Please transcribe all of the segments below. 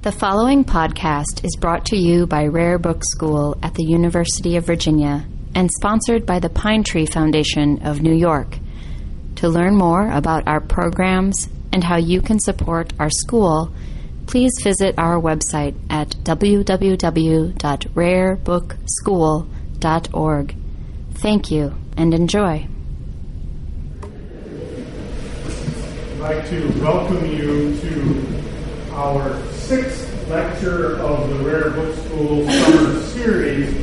The following podcast is brought to you by Rare Book School at the University of Virginia and sponsored by the Pine Tree Foundation of New York. To learn more about our programs and how you can support our school, please visit our website at www.rarebookschool.org. Thank you and enjoy. I'd like to welcome you to our sixth lecture of the Rare Book School Summer Series,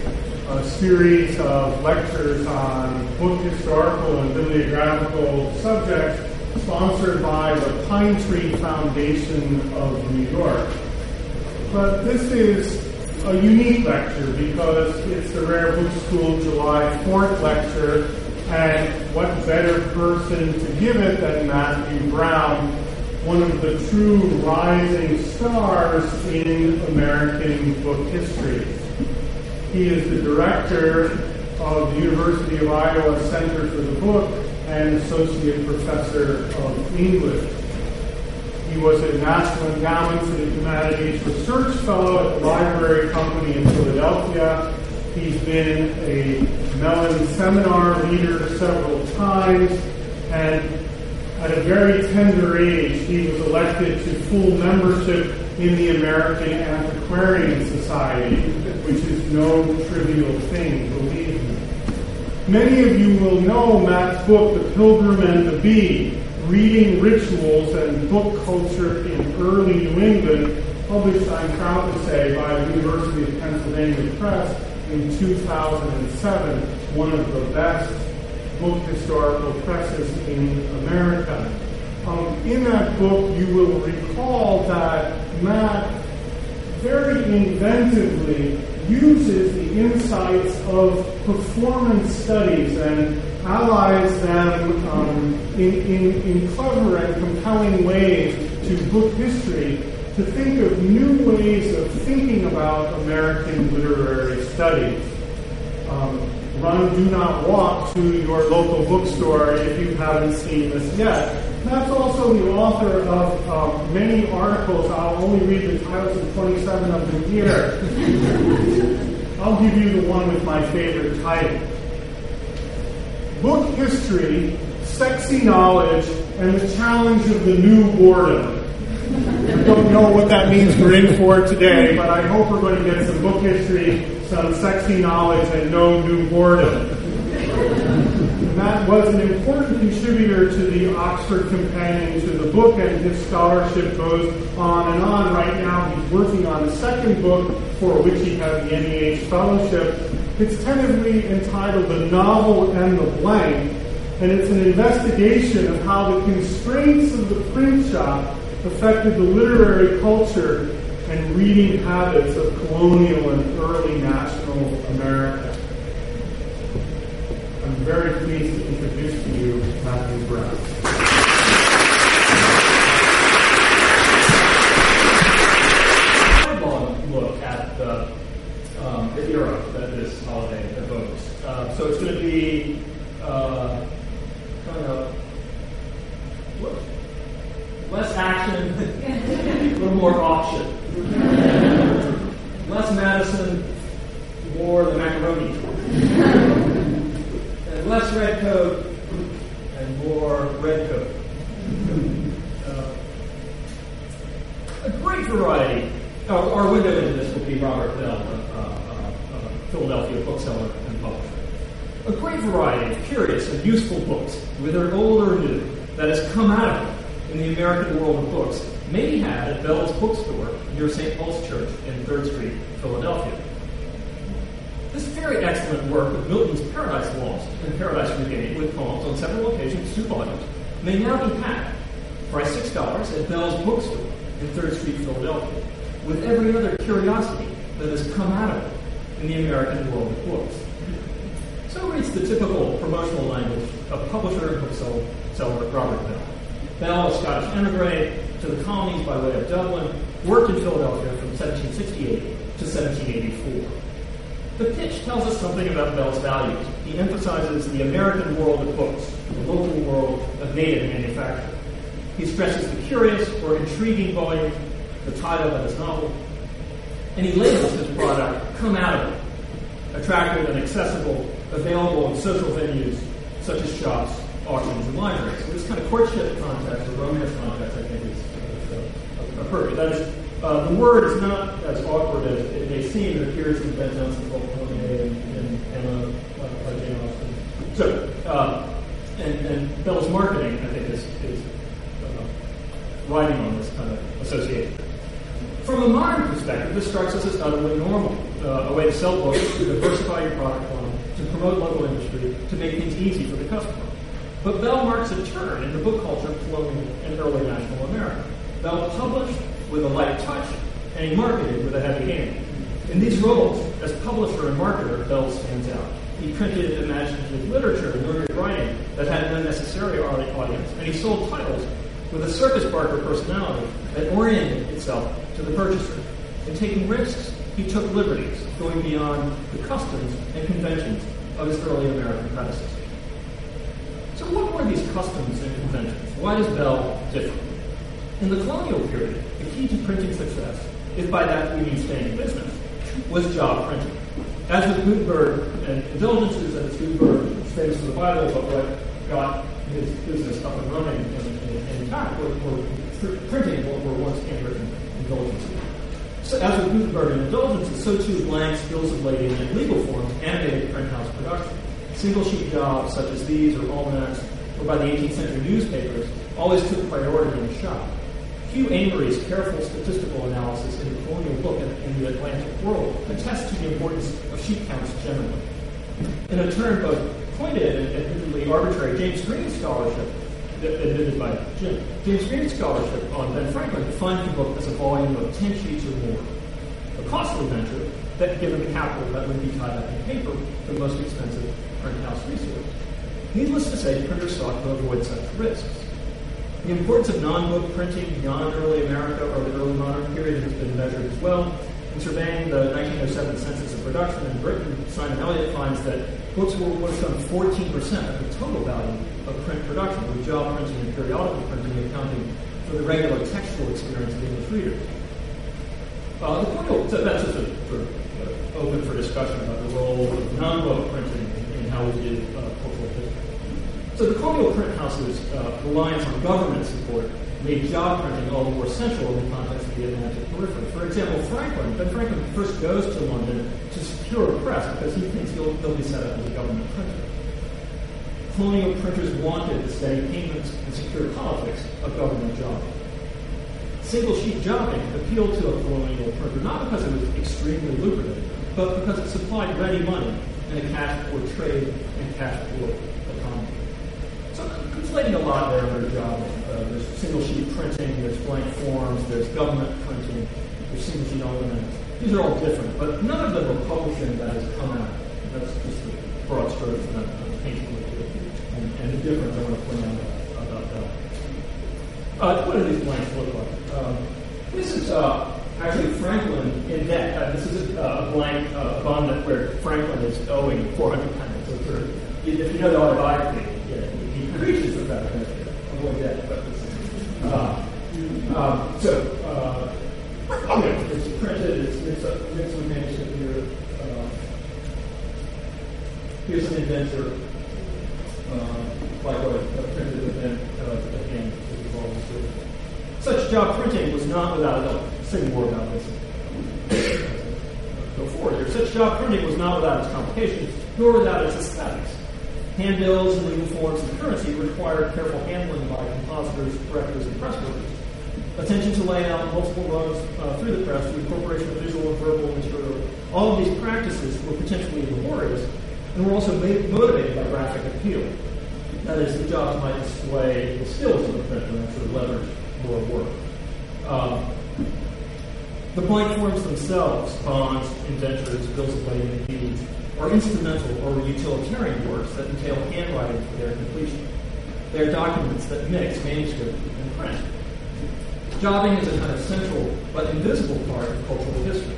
a series of lectures on book historical and bibliographical subjects sponsored by the Pine Tree Foundation of New York. But this is a unique lecture because it's the Rare Book School July 4th lecture, and what better person to give it than Matthew Brown, one of the true rising stars in American book history. He is the director of the University of Iowa Center for the Book and associate professor of English. He was a National Endowment for the Humanities Research Fellow at the Library Company in Philadelphia. He's been a Mellon Seminar leader several times, and at a very tender age, he was elected to full membership in the American Antiquarian Society, which is no trivial thing, believe me. Many of you will know Matt's book, The Pilgrim and the Bee, Reading Rituals and Book Culture in Early New England, published, I'm proud to say, by the University of Pennsylvania Press in 2007, one of the best book historical presses in America. Um, in that book, you will recall that Matt very inventively uses the insights of performance studies and allies them um, in, in, in clever and compelling ways to book history to think of new ways of thinking about American literary studies. Um, run, do not walk to your local bookstore if you haven't seen this yet. That's also the author of um, many articles. I'll only read the titles of 27 of them here. I'll give you the one with my favorite title. Book History, Sexy Knowledge, and the Challenge of the New Boredom. I don't know what that means we're in for today, but I hope we're going to get some book history, some sexy knowledge, and no new boredom. Matt was an important contributor to the Oxford Companion to the book, and his scholarship goes on and on. Right now, he's working on a second book for which he has the NEH Fellowship. It's tentatively entitled The Novel and the Blank, and it's an investigation of how the constraints of the print shop affected the literary culture and reading habits of colonial and early national America. I'm very pleased to introduce to you Matthew Brown. look at the, um, the era that this holiday evokes. Uh, so it's going to be uh, kind of less action, a little more auction. Less Madison, more the macaroni. and less red coat and more red coat. Uh, a great variety. Our, our, window into this will be Robert Bell, a, a, a Philadelphia bookseller and publisher. A great variety of curious and useful books, whether old or new, that has come out in the American world of books may be had at Bell's bookstore near St. Paul's Church in 3rd Street, Philadelphia. This very excellent work of Milton's Paradise Lost and Paradise Regained with poems on several occasions, two volumes, may now be had for $6 at Bell's bookstore in 3rd Street, Philadelphia, with every other curiosity that has come out of it in the American world of books. So reads the typical promotional language of publisher and bookseller Robert Bell. Bell, a Scottish emigre to the colonies by way of Dublin, worked in Philadelphia from 1768 to 1784. The pitch tells us something about Bell's values. He emphasizes the American world of books, the local world of native manufacture. He stresses the curious or intriguing volume the title of his novel, and he labels his product Come Out of It, attractive and accessible, available in social venues such as shops, auctions, and libraries. So this kind of courtship context or romance context, I think, is uh, appropriate. That is, uh, the word is not as awkward as it may seem. It appears in Ben Jonson's book, and, and Emma uh, Jane Austen. So, uh, and, and Bell's marketing, I think, is, is uh, riding on this kind of association. From a modern perspective, this strikes us as utterly normal. Uh, a way to sell books, to diversify your product line, to promote local industry, to make things easy for the customer. But Bell marks a turn in the book culture flowing in early national America. Bell published with a light touch, and he marketed with a heavy hand. In these roles, as publisher and marketer, Bell stands out. He printed imaginative literature and lyric writing that had no necessary audience, and he sold titles with a circus barker personality that oriented itself to the purchaser. In taking risks, he took liberties, going beyond the customs and conventions of his early American predecessors. So what were these customs and conventions? Why does Bell differ? In the colonial period, the key to printing success, if by that we mean staying in business, was job printing. As with Gutenberg and indulgences, as Gutenberg stays for the Bible, but what got his business up and running and intact were, were printing what were once handwritten indulgences. So as with Gutenberg and indulgences, so too blanks, bills of lading and legal forms animated print house production. Single sheet jobs such as these or almanacs, or by the 18th century newspapers, always took priority in the shop. Hugh Amory's careful statistical analysis in the colonial book in the Atlantic World attests to the importance of sheet counts generally. In a turn both pointed and admittedly arbitrary, James Green scholarship, admitted by Jim, James Green scholarship on Ben Franklin defined the book as a volume of 10 sheets or more. A costly venture that, given the capital that would be tied up in paper, the most expensive print house resource. Needless to say, printers sought to avoid such risks. The importance of non-book printing beyond early America or the early modern period has been measured as well. In surveying the 1907 census of production in Britain, Simon Eliot finds that books were worth some 14% of the total value of print production, with job printing and periodical printing accounting for the regular textual experience of English readers. Uh, the point, so that's just a, for, uh, open for discussion about the role of non-book printing in how we did. So the colonial print house's uh, reliance on government support made job printing all the more central in the context of the Atlantic periphery. For example, Franklin, Ben Franklin first goes to London to secure a press because he thinks he'll, he'll be set up as a government printer. Colonial printers wanted the steady payments and secure politics of government jobs. Single sheet jobbing appealed to a colonial printer not because it was extremely lucrative, but because it supplied ready money in a cash poor trade and cash poor conflating a lot there under jobbing. Uh, there's single sheet printing, there's blank forms, there's government printing, there's single sheet elements. These are all different, but none of them are publishing that has come out. That's just the broad strokes that painting with you. And, and the difference I want to point out about that. Uh, what do these blanks look like? Um, this is uh, actually Franklin in debt. Uh, this is a, a blank uh, bond where Franklin is owing 400 pounds. If you know the autobiography, yeah, he preaches about that. Avoid debt. But, uh, um, so, uh, okay, it's printed. It's, it's a mix of manuscript here. Uh, here's an indenture. Uh, likewise, uh, printed within uh, again. Such job printing was not without help. Say more about this. Go forward here. Such job printing was not without its complications, nor without its aesthetics. Handbills and legal forms and currency required careful handling by compositors, correctors, and press workers. Attention to layout, out multiple runs uh, through the press, the incorporation of visual and verbal material. All of these practices were potentially laborious and were also made, motivated by graphic appeal. That is, the jobs might display the skills of the printer and sort of leverage more work. Um, the blank forms themselves, bonds, indentures, bills of lading, and deeds, are instrumental or utilitarian works that entail handwriting for their completion. They are documents that mix manuscript and print. Jobbing is a kind of central but invisible part of cultural history.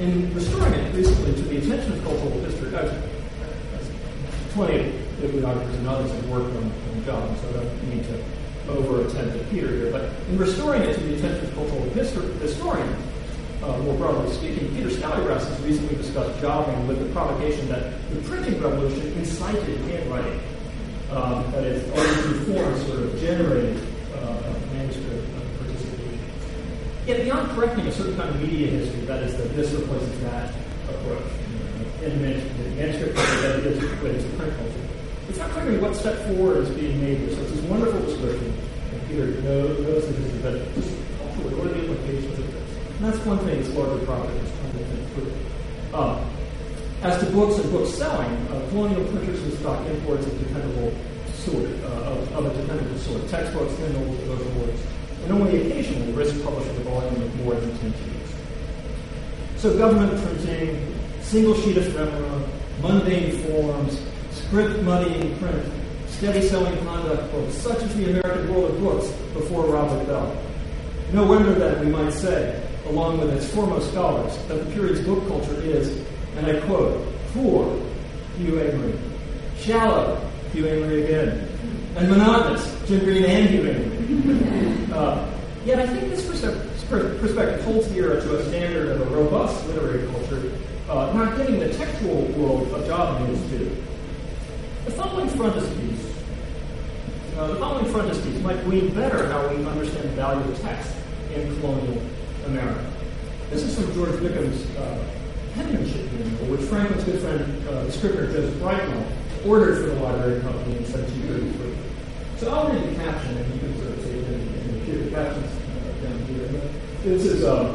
In restoring it recently to the attention of cultural history, uh, I've, plenty of bibliographers and others have worked on, on jobbing, so I don't need to over attempt at Peter here, but in restoring it to the attention of cultural history, historians, uh, more broadly speaking, Peter Stallybrass has recently discussed jobbing with the provocation that the printing revolution incited handwriting. Um, that is, these forms sort of generated uh, manuscript participation. Yet beyond correcting a certain kind of media history, that is, that this replaces that approach in manuscript, manuscript that it is to print culture. It's not clear to me what step forward is being made here. So it's this wonderful description. And Peter knows, knows the history, but just culturally, what are the implications this? And that's one thing this larger through. Um, as to books and book selling, uh, colonial printers would stock imports of dependable sort, uh, of, of, a dependable sort, textbooks, hymnals, devotional works, and only occasionally risk publishing a volume of more than 10 sheets. So government printing, single sheet ephemera, mundane forms, script money in print, steady selling conduct books, such as the American World of Books before Robert Bell. No wonder that we might say, along with its foremost scholars, that the period's book culture is and I quote, poor, Hugh Amory, shallow, Hugh Amory again, and monotonous, Jim Green and Hugh Amory. Uh, yet I think this perspective holds the era to a standard of a robust literary culture, uh, not getting the textual world of job news to. The following frontispiece, uh, the following frontispiece might glean better how we understand the value of text in colonial America. This is from George Bickham's uh, penmanship manual, which Franklin's good friend, uh, the scrivener Joseph Breintnall, ordered for the library company in 1733. So I'll read the caption, and you can sort of see it in, the captions uh, down here. This is, uh,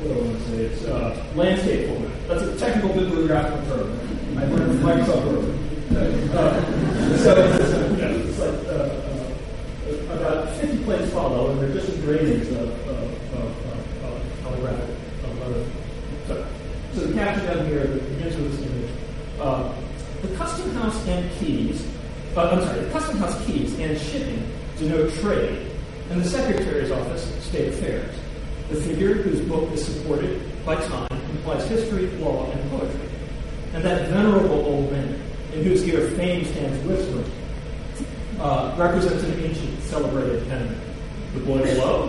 what do I want to say? It's uh, landscape format. That's a technical bibliographical term. I learned from Microsoft Word. Uh, so it's, it's like uh, uh, about 50 plates follow, and they're just of, of, of holographic so the caption down here begins with this image. Uh, the custom house and keys, uh, I'm sorry, custom house keys and shipping denote trade, and the secretary's office, state affairs. The figure whose book is supported by time implies history, law, and poetry. And that venerable old man, in whose ear fame stands whispering, uh, represents an ancient, celebrated penman. The boy below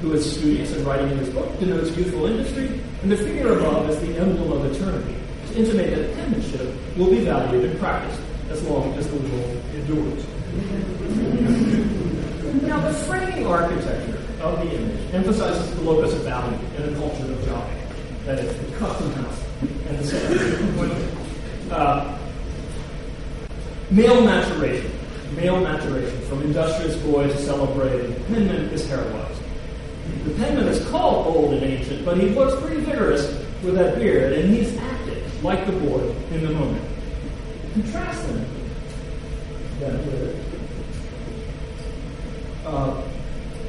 who is studious and writing in his book, denotes youthful industry, and the figure above is the emblem of eternity, to intimate that penmanship will be valued and practiced as long as the world endures. now, the framing architecture of the image emphasizes the locus of value in a culture of jobbing, that is, the custom house and the uh, male maturation, male maturation from industrious boy to celebrated penman is heroized. The penman is called old and ancient, but he looks pretty vigorous with that beard, and he's active, like the boy, in the moment. Contrast them then with uh,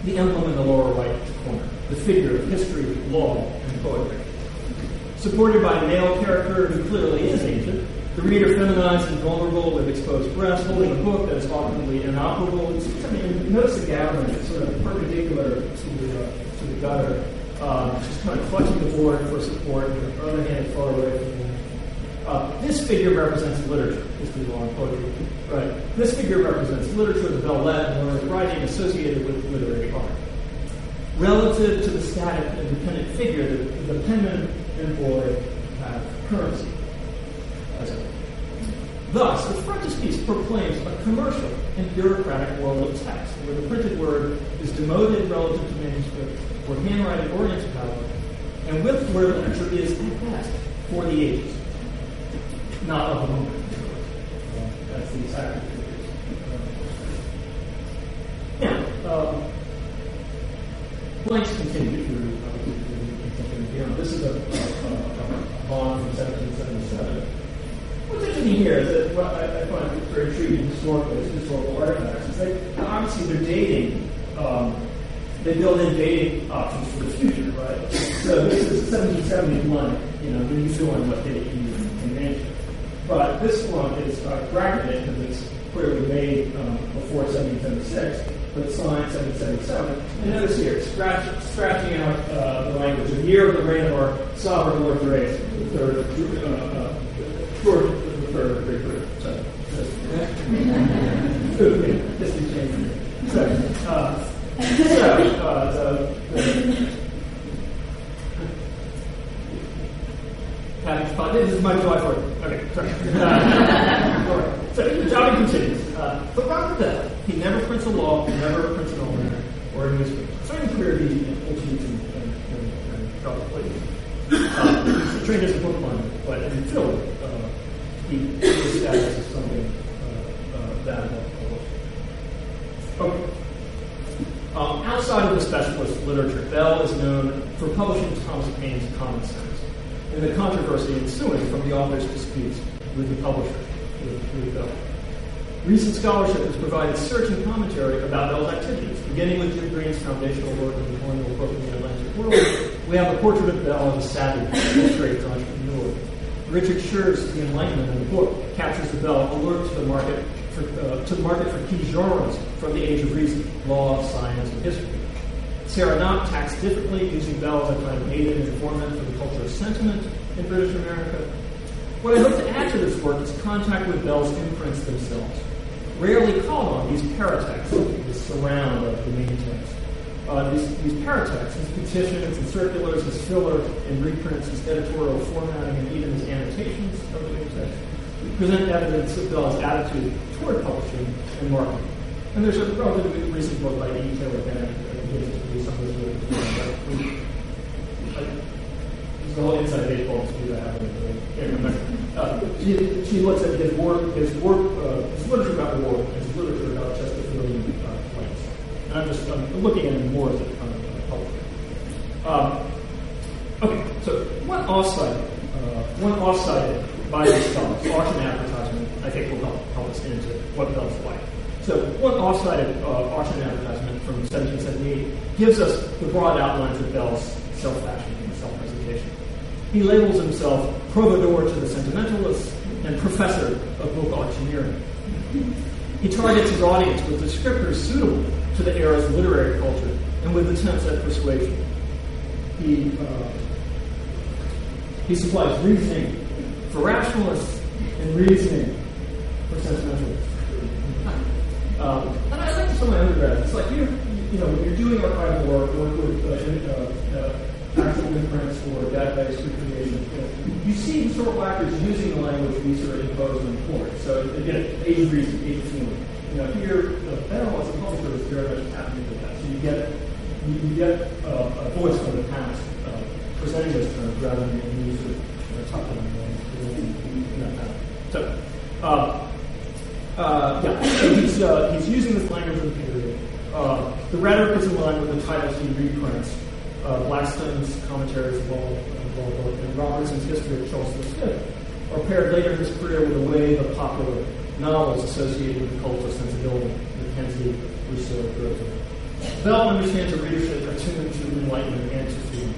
the emblem in the lower right corner, the figure of history, law, and poetry. Supported by a male character who clearly is ancient, the reader feminized and vulnerable with exposed breasts, holding a book that is awkwardly inoperable. I mean, notice the gathering, it's sort of perpendicular to the, uh, to the gutter, um, just kind of clutching the board for support, with her other hand far away from. Uh, this figure represents literature, history, law, and poetry. Right. This figure represents literature, the belles lettres, and writing associated with literary art. Relative to the static, independent figure, the, the penman and boy have currency. Thus, the frontispiece proclaims a commercial and bureaucratic world of text, where the printed word is demoted relative to manuscript, where handwriting orients power, and with where literature is at best for the ages, not of the moment. That's the exact Now, um, blanks continue through. Uh, this is a, a, a, a bond from 1777 What's interesting here is that what I, I find very intriguing historically is historical artifacts is they obviously they're dating. Um, they build in dating options for the future, right? So this is 1771. You know, when you fill in what date you can mention. But this one is uh, bracketed because it's clearly made um, before 1776, but signed 1777. And notice here, scratch, scratching out uh, the language, the year of the reign of our sovereign Lord Grace, the third uh, uh, George the third great So, just, just change. So, So, uh, the, the Having fun. This is my joy for it. Okay, sorry. Uh, so the job continues. Uh, but Robert Bell, he never prints a law, he never prints an almanac or a newspaper. Starting career, he ultimately and, and, and, and probably. Uh, he's trained as a bookbinder, but in film, uh, he his status is something uh, uh, that Okay. Um, outside of the specialist literature, Bell is known for publishing Thomas Paine's Common Sense and the controversy ensuing from the author's disputes with the publisher, with, with Bell. Recent scholarship has provided searching commentary about Bell's activities. Beginning with Jim Green's foundational work in the colonial book in the Atlantic World, we have a portrait of Bell as a savage, illustrated entrepreneur. Richard Sher's The Enlightenment in the book captures the Bell alert to the market for, uh, to the market for key genres from the age of reason, law, science, and history. Sarah Knott taxed differently, using Bell as a kind of aid and informant for the culture of sentiment in British America. What I hope to add to this work is contact with Bell's imprints themselves. Rarely called on, these paratexts, the surround of the main text. Uh, these, these paratexts, his petitions and circulars, his filler and reprints, his editorial formatting, and even his annotations of the main text, present evidence of Bell's attitude toward publishing and marketing. And there's a relatively recent book by E. Taylor Bennett that of the whole inside baseball I have with uh, she, she looks at his work, his work, his literature about war, his literature about Chesterfieldian uh, plays. And I'm just looking at him more as a of public. Um, okay, so one offside, one offside by these scholars, auction advertisement, I think will help, help us into what Bell's like. So one offside uh, auction advertisement from 1778 gives us the broad outlines of Bell's self-fashion and self-presentation. He labels himself providor to the sentimentalists and professor of book auctioneering. He targets his audience with descriptors suitable to the era's literary culture and with attempts at persuasion. He, uh, he supplies reasoning for rationalists and reasoning for sentimentalists. Um, and I like this on my undergrad. It's like you, you know, when you're doing archival work, work with uh, uh, uh, actual imprints or database recreation, you, know, you see historical actors using the language we sort of impose and import. So again, age reason, age feeling. You know, here, the Bell as a publisher is very much tapping into that. So you get you, you get uh, a voice from the past uh, presenting those terms rather than you sort of you know, tuck them So. Uh, uh, yeah, so he's, uh, he's using this language of the period. Uh, the rhetoric is in line with the titles he reprints. Uh, Blackstone's commentaries of and Robertson's history of Charles V are paired later in his career with a wave of popular novels associated with the cultural sensibility, Mackenzie, Rousseau, Goethe. Bell understands a readership attuned to enlightenment and to freedom.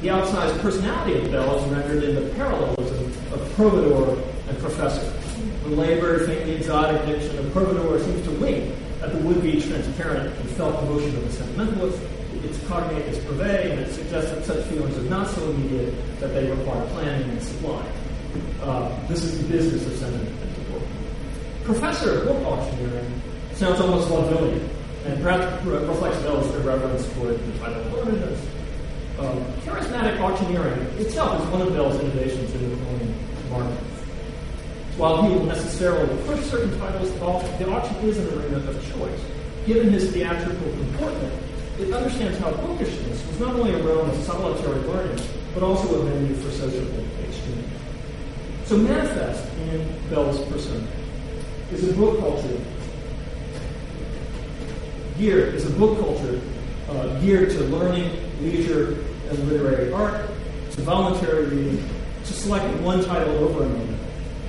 The outsized personality of Bell is rendered in the parallelism of providor and professor. The labored, faintly exotic diction of Providor seems to wink at the would-be transparent and felt emotion of the sentimentalist. It's cognate, it's purvey, and it suggests that such feelings are not so immediate that they require planning and supply. Uh, this is the business of sentiment Professor of book auctioneering sounds almost vaudevillian, and perhaps reflects Bell's irreverence toward the title of learnedness. Um, charismatic auctioneering itself is one of Bell's innovations in the colonial market. While he will necessarily push certain titles the auction is an arena of choice. Given his theatrical comportment, it understands how bookishness was not only a realm of solitary learning, but also a venue for social exchange. So manifest in Bell's persona is a book culture geared is a book culture uh, geared to learning, leisure, and literary art, to voluntary reading, to selecting one title over another,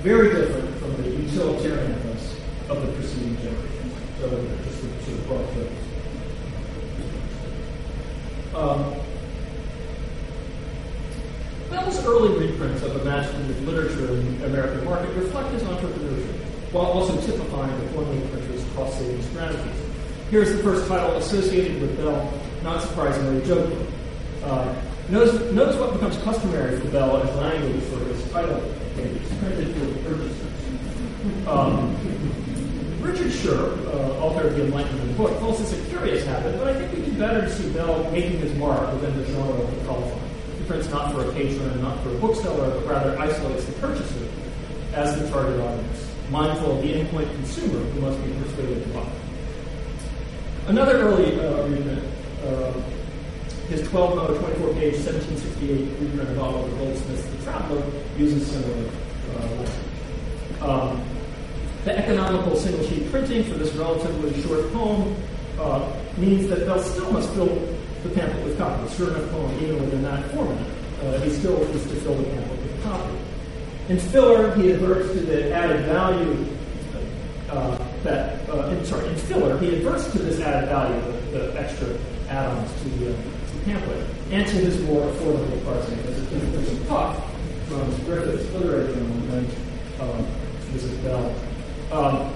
very different from the utilitarianness of the preceding generation. So just to of broad. Um, Bell's early reprints of imaginative literature in the American market reflect his entrepreneurship, while also typifying the colonial printer's cost-saving strategies. Here's the first title associated with Bell, not surprisingly, joking. Uh, what becomes customary for Bell as language for his title Um, Richard Sher, uh, author of the Enlightenment book, calls this a curious habit, but I think we do better to see Bell making his mark within the genre of the colophon. He prints not for a patron and not for a bookseller, but rather isolates the purchaser as the target audience, mindful of the endpoint consumer who must be persuaded to buy. Another early uh, uh, his 12 no, 24 page 1768 reprint of Oliver Goldsmith's The Traveler uses similar uh. Um, the economical single sheet printing for this relatively short poem uh, means that Bell still must fill the pamphlet with copy. Short enough poem, even within that format, uh, he still is to fill the pamphlet with copy. In filler, he adverts to the added value uh, that, uh, in, sorry, in filler, he adverts to this added value, the, the extra add-ons to the, uh, to the pamphlet, and to his more affordable parsing. As a different puff from Griffith's literary journal, and um, this is Bell. Um,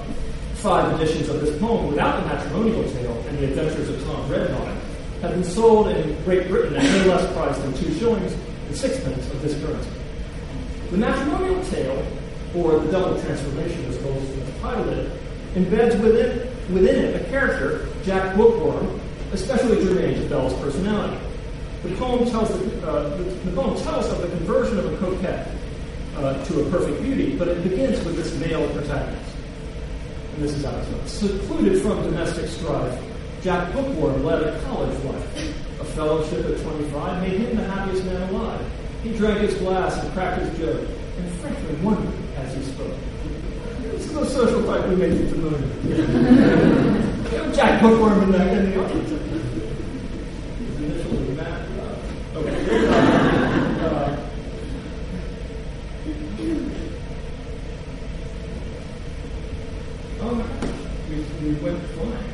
five editions of this poem without the matrimonial tale and the adventures of Tom Redvine have been sold in Great Britain at no less price than two shillings and sixpence of this currency. The matrimonial tale, or the double transformation as Goldsmith titled it, embeds within, within it a character, Jack Bookworm, especially germane to Bell's personality. The poem tells the, uh, the, the poem tells of the conversion of a coquette uh, to a perfect beauty, but it begins with this male protagonist. And this is how it's Secluded from domestic strife, Jack Bookworm led a college life. A fellowship at 25 made him the happiest man alive. He drank his glass and cracked his joke, and frankly wondered as he spoke. Is the social type we made you familiar with. Jack Bookworm in the, in the audience. His initials are Matt. Uh, okay. Uh, oh, we, we went flying.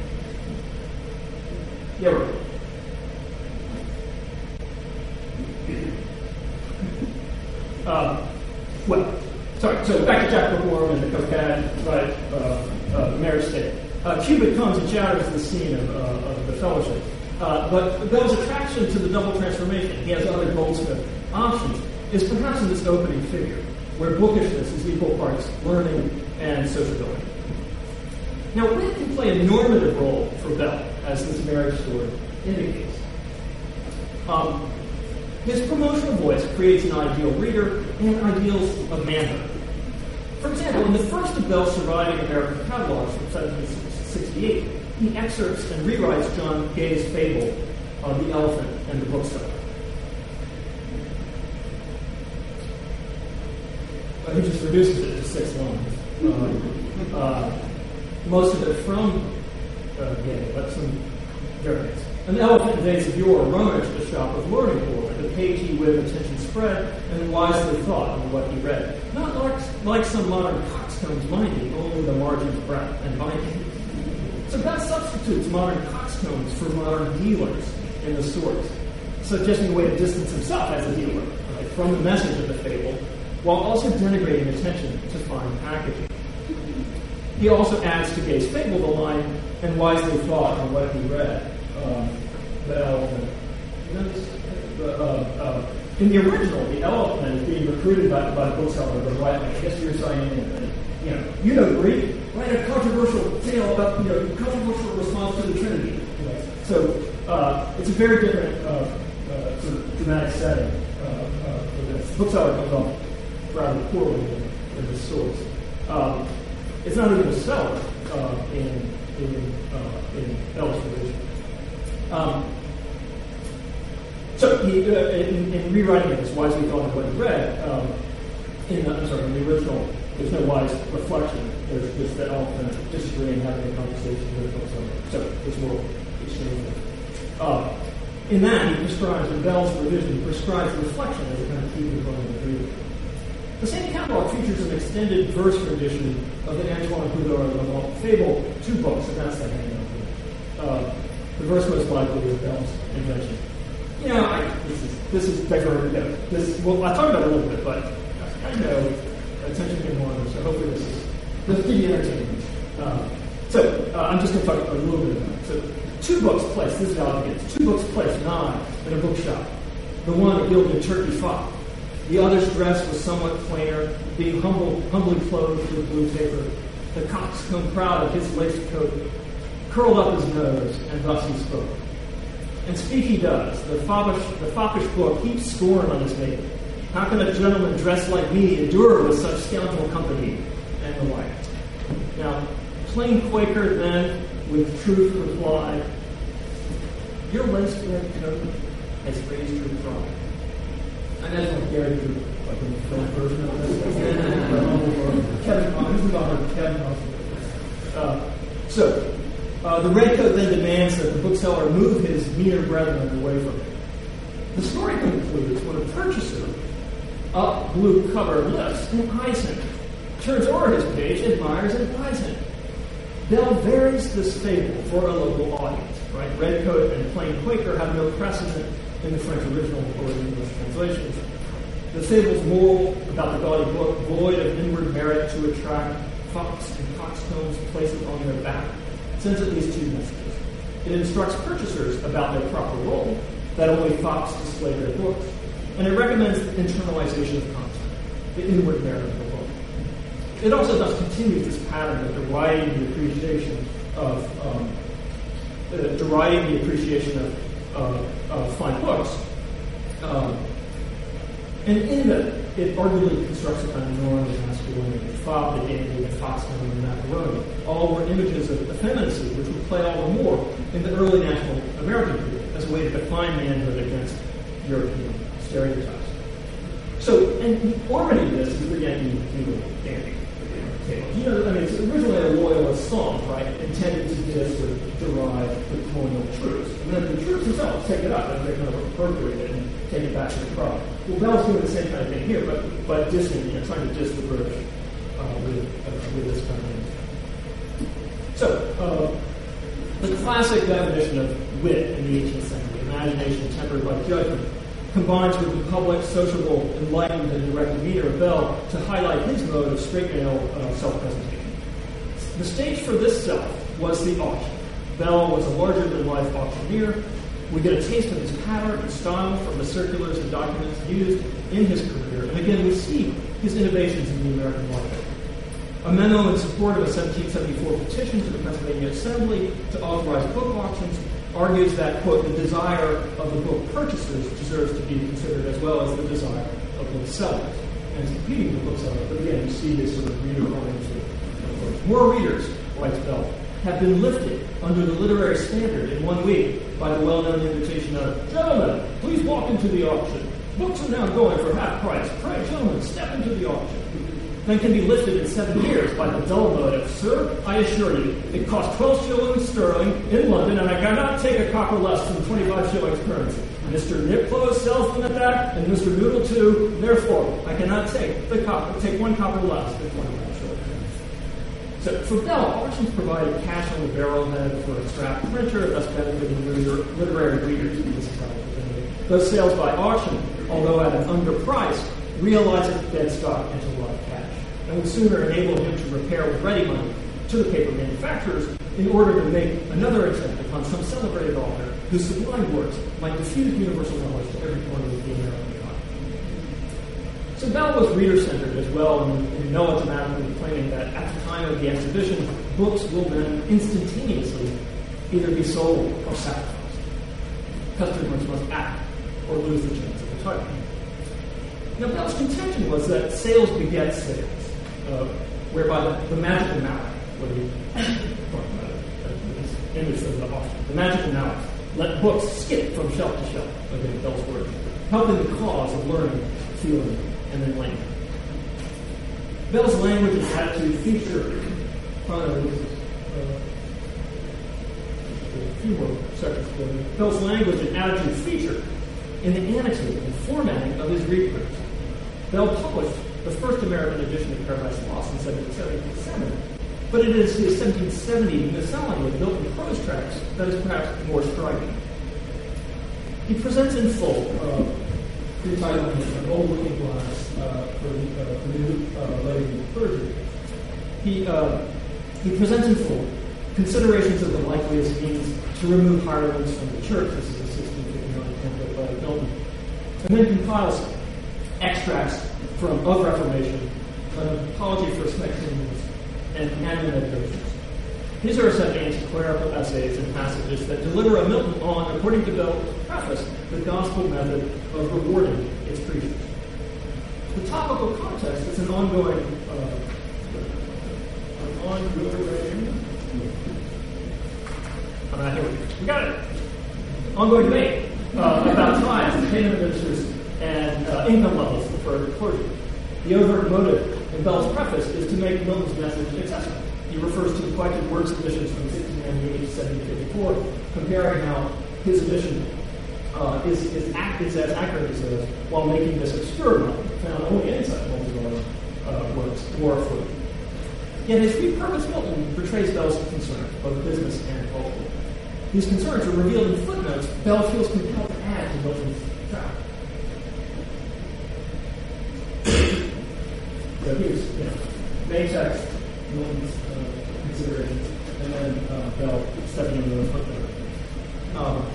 Yeah, right. Um, well, sorry, so back to Jack Bookworm and the coquette, right, uh, uh, the marriage state. Uh, And shatters the scene of, uh, of the fellowship. Uh, but Bell's attraction to the double transformation, he has other Goldsmith options, is perhaps in this opening figure, where bookishness is equal parts learning and sociability. Now, wit can play a normative role for Bell, as this marriage story indicates. Um, his promotional voice creates an ideal reader and ideals of manhood. For example, in the first of Bell's surviving American catalogs from 1768, he excerpts and rewrites John Gay's fable of the elephant and the bookseller. But he just reduces it to six lines. Uh, uh, most of it from uh, Gay, but some variants. An elephant days of yore rummaged the shop of learning for, the page he with attention spread, and wisely thought on what he read. Not like, like some modern coxcombs minding only the margins breadth and binding. So that substitutes modern coxcombs for modern dealers in the stores, suggesting a way to distance himself as a dealer right, from the message of the fable, while also denigrating attention to fine packaging. He also adds to Gay's fable the line, and wisely thought on what he read. Um, the elephant. Uh, uh, in the original, the elephant is being recruited by, by the bookseller the way. Guess you're signing in. And, you know, you know Greek. Write a controversial tale about you know controversial response to the Trinity. So uh, it's a very different uh, uh, sort of dramatic setting uh, for this. Bookseller comes off rather poorly in, the source. Um, it's not even a seller in in in Bell's. Um, so he, uh, in, in, rewriting it, as wisely thought of what he read. Um, in the, I'm sorry, in the original, there's no wise reflection. There's just the elephant disagreeing, and having a conversation with bookseller. So there's more exchange. Uh, in that, he prescribes, in Bell's revision, he prescribes reflection as a kind of key component of reading. The same catalog features an extended verse rendition of the Antoine Boudard Le fable, two books, and that's the handout. Uh, the verse most likely is Bell's invention. You know, I, this is this is. You know, this well, I talked about it a little bit, but I know attention can wander, so hopefully this is this will be entertaining. Uh, so uh, I'm just going to talk a little bit about it. So two books placed. This is how it begins. Two books placed nine, in a bookshop. The one gilded turkey fop. The other's dress was somewhat plainer, being humble, humbly clothed with blue paper. The coxcomb proud of his laced coat curled up his nose, and thus he spoke. And speak he does. The foppish, the foppish book heaps scorn on his maker. How can a gentleman dressed like me endure with such scoundrel company? And the like. Now, plain Quaker then, with truth replied, Your red coat has raised your pride. I imagine what Gary drew, like in the film version of this. Kevin, uh, this is about Kevin uh, So, uh, the redcoat then demands that the bookseller move his meaner brethren away from him. The story concludes when a purchaser, up blue cover lifts and eyes him, turns over his page, admires and buys him. Bell varies this fable for a local audience. Right? Redcoat and plain Quaker have no precedent in the French original or the English translations. The fable's moral about the gaudy book, void of inward merit to attract fox and coxcombs, place it on their back, sends at least two messages. It instructs purchasers about their proper role, that only fox display their books, and it recommends the internalization of content, the inward merit of the book. It also thus continues this pattern of deriding the appreciation of um, uh, deriding the appreciation of, of fine books. Um, and in that, it arguably constructs a kind of norm of masculinity. The fop, the dandy, the foxman, and the macaroni all were images of effeminacy, which would play all the more in the early national American period as a way to define manhood against European stereotypes. So, and the origin of this is Yankee Doodle dandy. You know, I mean, it's originally a loyalist song, right? Intended to just sort of derive the colonial troops. And then the troops themselves take it up and they kind of appropriate it and take it back to the crowd. Well, Bell's doing the same kind of thing here, but but dissing, you know, trying to diss the British uh, with, uh, with this kind of thing. So, uh, the classic definition of wit in the 18th century, imagination tempered by judgment, combines with the public, sociable, enlightened, and direct of Bell to highlight his mode of straight male uh, self-presentation. The stage for this self was the auction. Bell was a larger-than-life auctioneer. We get a taste of his pattern and style from the circulars and documents used in his career, and again we see his innovations in the American market. A memo in support of a 1774 petition to the Pennsylvania Assembly to authorize book auctions argues that, quote, the desire of the book purchasers deserves to be considered as well as the desire of book sellers. And it's competing with booksellers, but again, you see this sort of reader oriented approach. More readers, writes Bell, have been lifted under the literary standard in one week by the well known invitation of, Gentlemen, please walk into the auction. Books are now going for half price. Pray, gentlemen, step into the auction then can be lifted in seven years by the dull motive. Sir, I assure you, it costs 12 shillings sterling in London, and I cannot take a copper less than 25 shillings currency. Mr. Nipclose sells them at that, and Mr. Noodle too. Therefore, I cannot take the copper, take one copper less than 25 shillings. So for Bell, auctions provided cash on the barrelhead for a scrap printer, thus benefiting literary readers. In this kind Those sales by auction, although at an underprice, realizes dead stock into cash and would sooner enable him to repair with ready money to the paper manufacturers in order to make another attempt upon some celebrated author whose sublime works might diffuse universal knowledge to every corner of the American economy. So Bell was reader-centered as well, and, and Noah dramatically claiming that at the time of the exhibition, books will then instantaneously either be sold or sacrificed. Customers must act or lose the chance of the title. Now, Bell's contention was that sales beget sales uh, whereby the, the magical mallet, what he talked about it, image of the auction, the magical mallet, let books skip from shelf to shelf, again, Bell's word, helping the cause of learning, feeling, and then language. Bell's language and attitude feature, uh, uh, few more sections. Bell's language and attitude feature in the annotating and formatting of his reprints. Bell published the first American edition of Paradise Lost in 1777. But it is his 1770 miscellany of Milton prose tracts that is perhaps more striking. He presents in full, uh, entitled An Old Looking Glass uh, for, uh, New uh, Lady Clergy. He, uh, he presents in full considerations of the likeliest means to remove hirelings from the church. This is a 1659 template by Milton. And then compiles extracts from of Reformation, an apology for Smectymnuus, and Meditations. These are essentially antiquarical essays and passages that deliver a Milton on, according to Bell's preface, the gospel method of rewarding its preachers. The topical context is an ongoing, uh, an ongoing, uh, here we got it. Ongoing debate uh, about times, payment of ministers, and uh, income levels for clergy. The overt motive in Bell's preface is to make Milton's message accessible. He refers to the collected works editions from 1698 to 1754, comparing how his edition uh, is, is, act, as accurate as his, while making this obscure found only in such multi uh, works, more for Yet his repurposed Milton portrays Bell's concerns, both business and cultural. These concerns are revealed in footnotes Bell feels compelled to add to Milton's you know, main text, Milton's uh, considerations, and then uh, Bell stepping into the footnote. Um,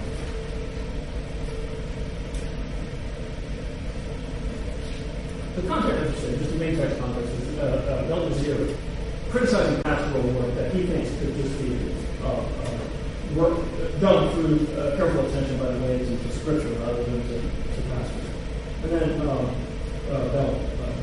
the context, I should say, just the main text context, is uh, uh, Milton is here criticizing pastoral work that he thinks could just be uh, uh, work done through uh, careful attention by the ladies to scripture rather than to, to pastors. And then um, uh, Bell uh,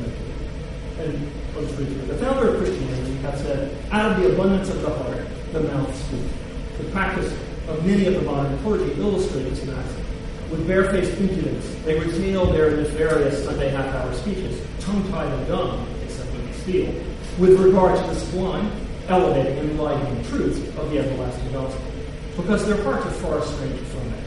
and I'll just read through. The founder of Christianity has said, out of the abundance of the heart, the mouth speaks. The practice of many of the modern clergy illustrates maxim. With barefaced impudence, they retail their nefarious Sunday half-hour speeches, tongue-tied and dumb, except when they steal, with regard to the sublime, elevating, and enlightening truths of the everlasting gospel because their hearts are far estranged from it.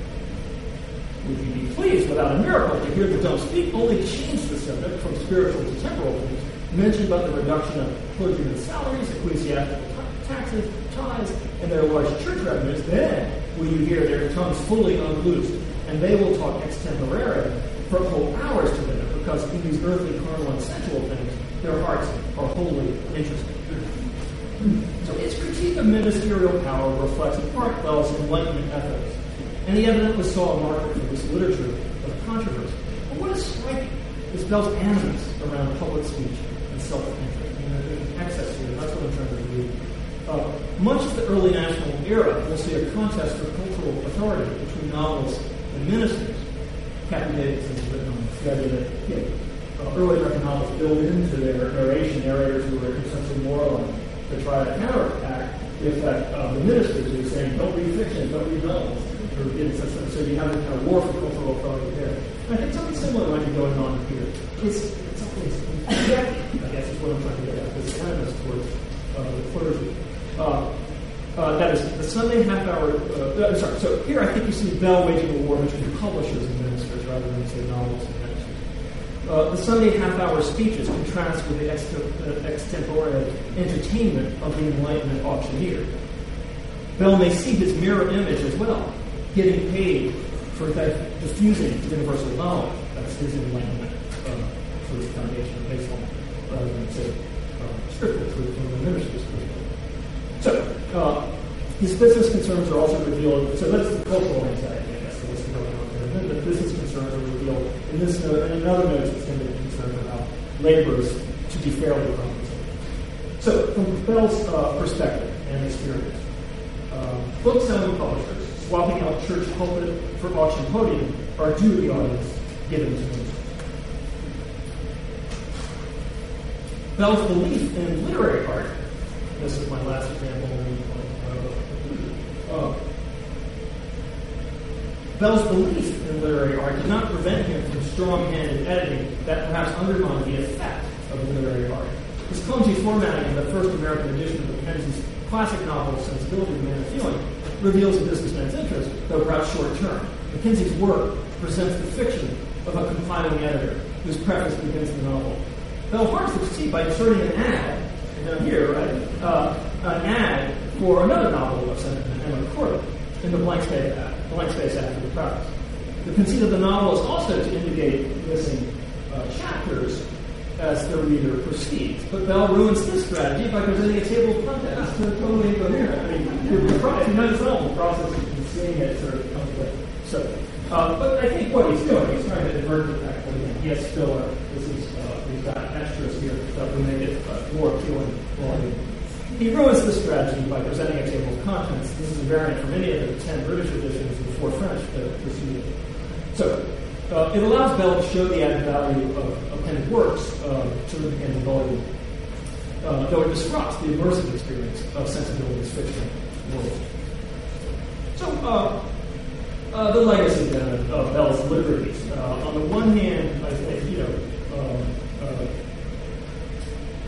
Would you be pleased without a miracle to hear the dumb speak only change the subject from spiritual to temporal things, mention about the reduction of clergymen's salaries, ecclesiastical taxes, tithes, and their large church revenues, then will you hear their tongues fully unloosed, and they will talk extemporary for whole hours together, because in these earthly, carnal, and sensual things, their hearts are wholly interested. So its critique of ministerial power reflects Mark Bell's Enlightenment ethics, and he evidently saw a market for this literature of controversy. But what is striking is Bell's animus around public speech and self-interest. You know, there's an excess here. That's what I'm trying to read. Uh, much of the early national era will see a contest for cultural authority between novelists and ministers. Cathy Davidson has written on this, the idea that uh, early American novels build into their narration narrators who are essentially moral and to try to counteract the effect of the ministers who are saying, don't read fiction, don't read novels. So you have a kind of war for cultural authority there. And I think something similar might be going on here. It's, it's something I guess is what I'm trying to get at, this animus towards uh, the clergy. Uh, uh, that is the Sunday half hour. Uh, uh, sorry. So here, I think you see Bell waging a war between publishers and ministers rather than say novels and uh, the Sunday half-hour speeches contrast with the uh, extempore entertainment of the Enlightenment auctioneer. Bell may see his mirror image as well, getting paid for that diffusing universal knowledge. That's his Enlightenment uh, sort of foundation based on, rather than say uh, scriptural truth from the minister's perspective. So, uh, his business concerns are also revealed. So that's the cultural anxiety, I guess, that's going on there. And the business concerns are revealed in this note and another note that's going to be concerned about laborers to be fairly compensated. So, from Bell's uh, perspective and experience, uh, book selling publishers swapping out church pulpit for auction podium are due to the audience given to them. Bell's belief in literary art, this is my last example, uh, Bell's belief in literary art did not prevent him from strong-handed editing that perhaps undermined the effect of literary art. His clumsy formatting in the first American edition of Mackenzie's classic novel, Sensibility of Man of Feeling, reveals a businessman's interest, though perhaps short-term. Mackenzie's work presents the fiction of a compiling editor whose preface begins the novel. Bell harms the critique by inserting an ad, down here, right, uh, an ad for another novel of sentiment, Emma Corbett, in the blank space, blank space after the preface. The conceit of the novel is also to indicate missing uh, chapters as the reader proceeds. But Bell ruins this strategy by presenting a table of contents to totally incoherent. I mean, if you notice all the process of seeing it sort of comes later. So, uh, but I think what he's doing, he's trying to divert the fact that again, yes, filler. This is uh, we've got extras here that will make it uh, more appealing. He ruins the strategy by presenting a table of contents. This is a variant from any of the ten British editions and four French that preceded. it. So, uh, it allows Bell to show the added value of appended works uh, to the beginning volume, uh, though it disrupts the immersive experience of sensibility's fiction world. So, uh, uh, the legacy then of, Bell's liberties. Uh, on the one hand, I think, you know,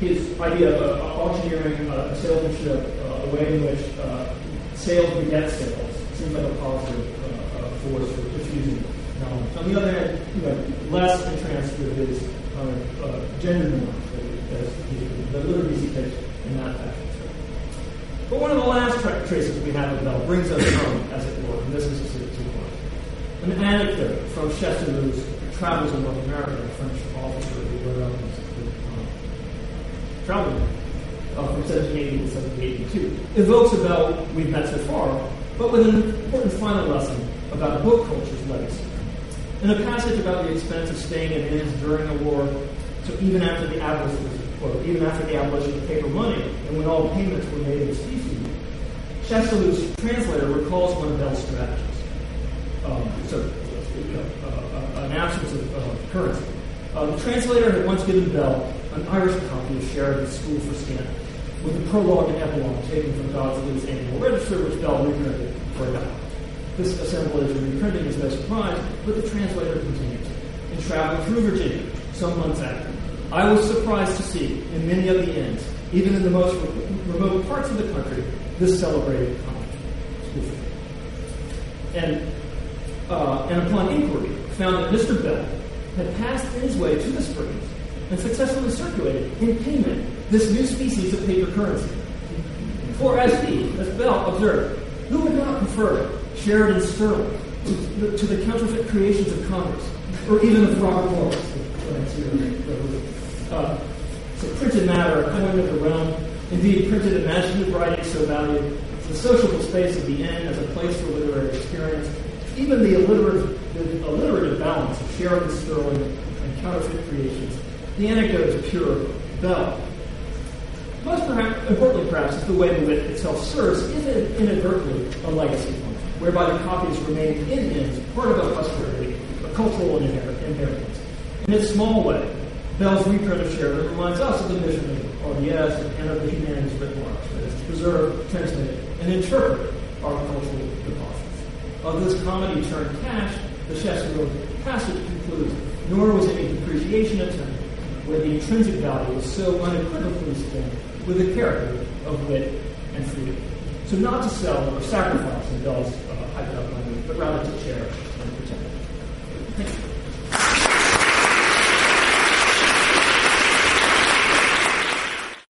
his idea of uh, auctioneering, uh, salesmanship, uh, a way in which uh, sales beget sales seems like a positive uh, uh, force for diffusing knowledge. On the other hand, you know, less entranced with his uh, uh, gender norms, as he, the liberties he takes in that fashion. But one of the last tra- traces we have of Bell brings us home, as it were, and this is a An anecdote from Chastellux's travels in North America, a French officer who wrote on traveling uh, from 1780 to 1782, evokes a Bell we've met so far, but with an important final lesson about book culture's legacy. In a passage about the expense of staying in inns during a war, so even after the abolition, or even after the abolition of paper money, and when all payments were made in specie, Chastellux's translator recalls one of Bell's strategies. Um, so, you know, uh, uh, an absence of uh, currency. Uh, the translator had once given Bell an Irish copy of Sheridan's School for Scandal, with the prologue and epilogue taken from Dodsley's annual register, which Bell reprinted for a dollar. This assemblage and reprinting is no surprise, but the translator continues. In traveling through Virginia, some months after, I was surprised to see in many of the inns, even in the most remote parts of the country, this celebrated college. And, uh, and upon inquiry, found that Mr. Bell had passed in his way to the springs and successfully circulated in payment this new species of paper currency. For as he, as Bell observed, who would not prefer Sheridan Sterling to the, to the counterfeit creations of Congress, or even of Robert Morris? Uh, so printed matter, a coin of the realm, indeed printed imaginative writing so valued, the sociable space of the inn as a place for literary experience, even the alliterative, the alliterative balance of Sheridan Sterling and counterfeit creations the anecdote is pure Bell. Most perhaps, importantly, perhaps, is the way the wit itself serves is inadvertently a legacy function, whereby the copies remain in inns, part of a posterity, a cultural inheritance. In its small way, Bell's reprint of Sheridan reminds us of the mission of RDS and of the humanities writ large, that is, to preserve, transmit, and interpret our cultural deposits. Of this comedy turned cash, the Chastellux passage concludes, nor was any depreciation attempted where the intrinsic value is so unequivocally spent with the character of wit and freedom. So not to sell or sacrifice in Bell's uh, hyped up language, but rather to cherish and protect. Thank you.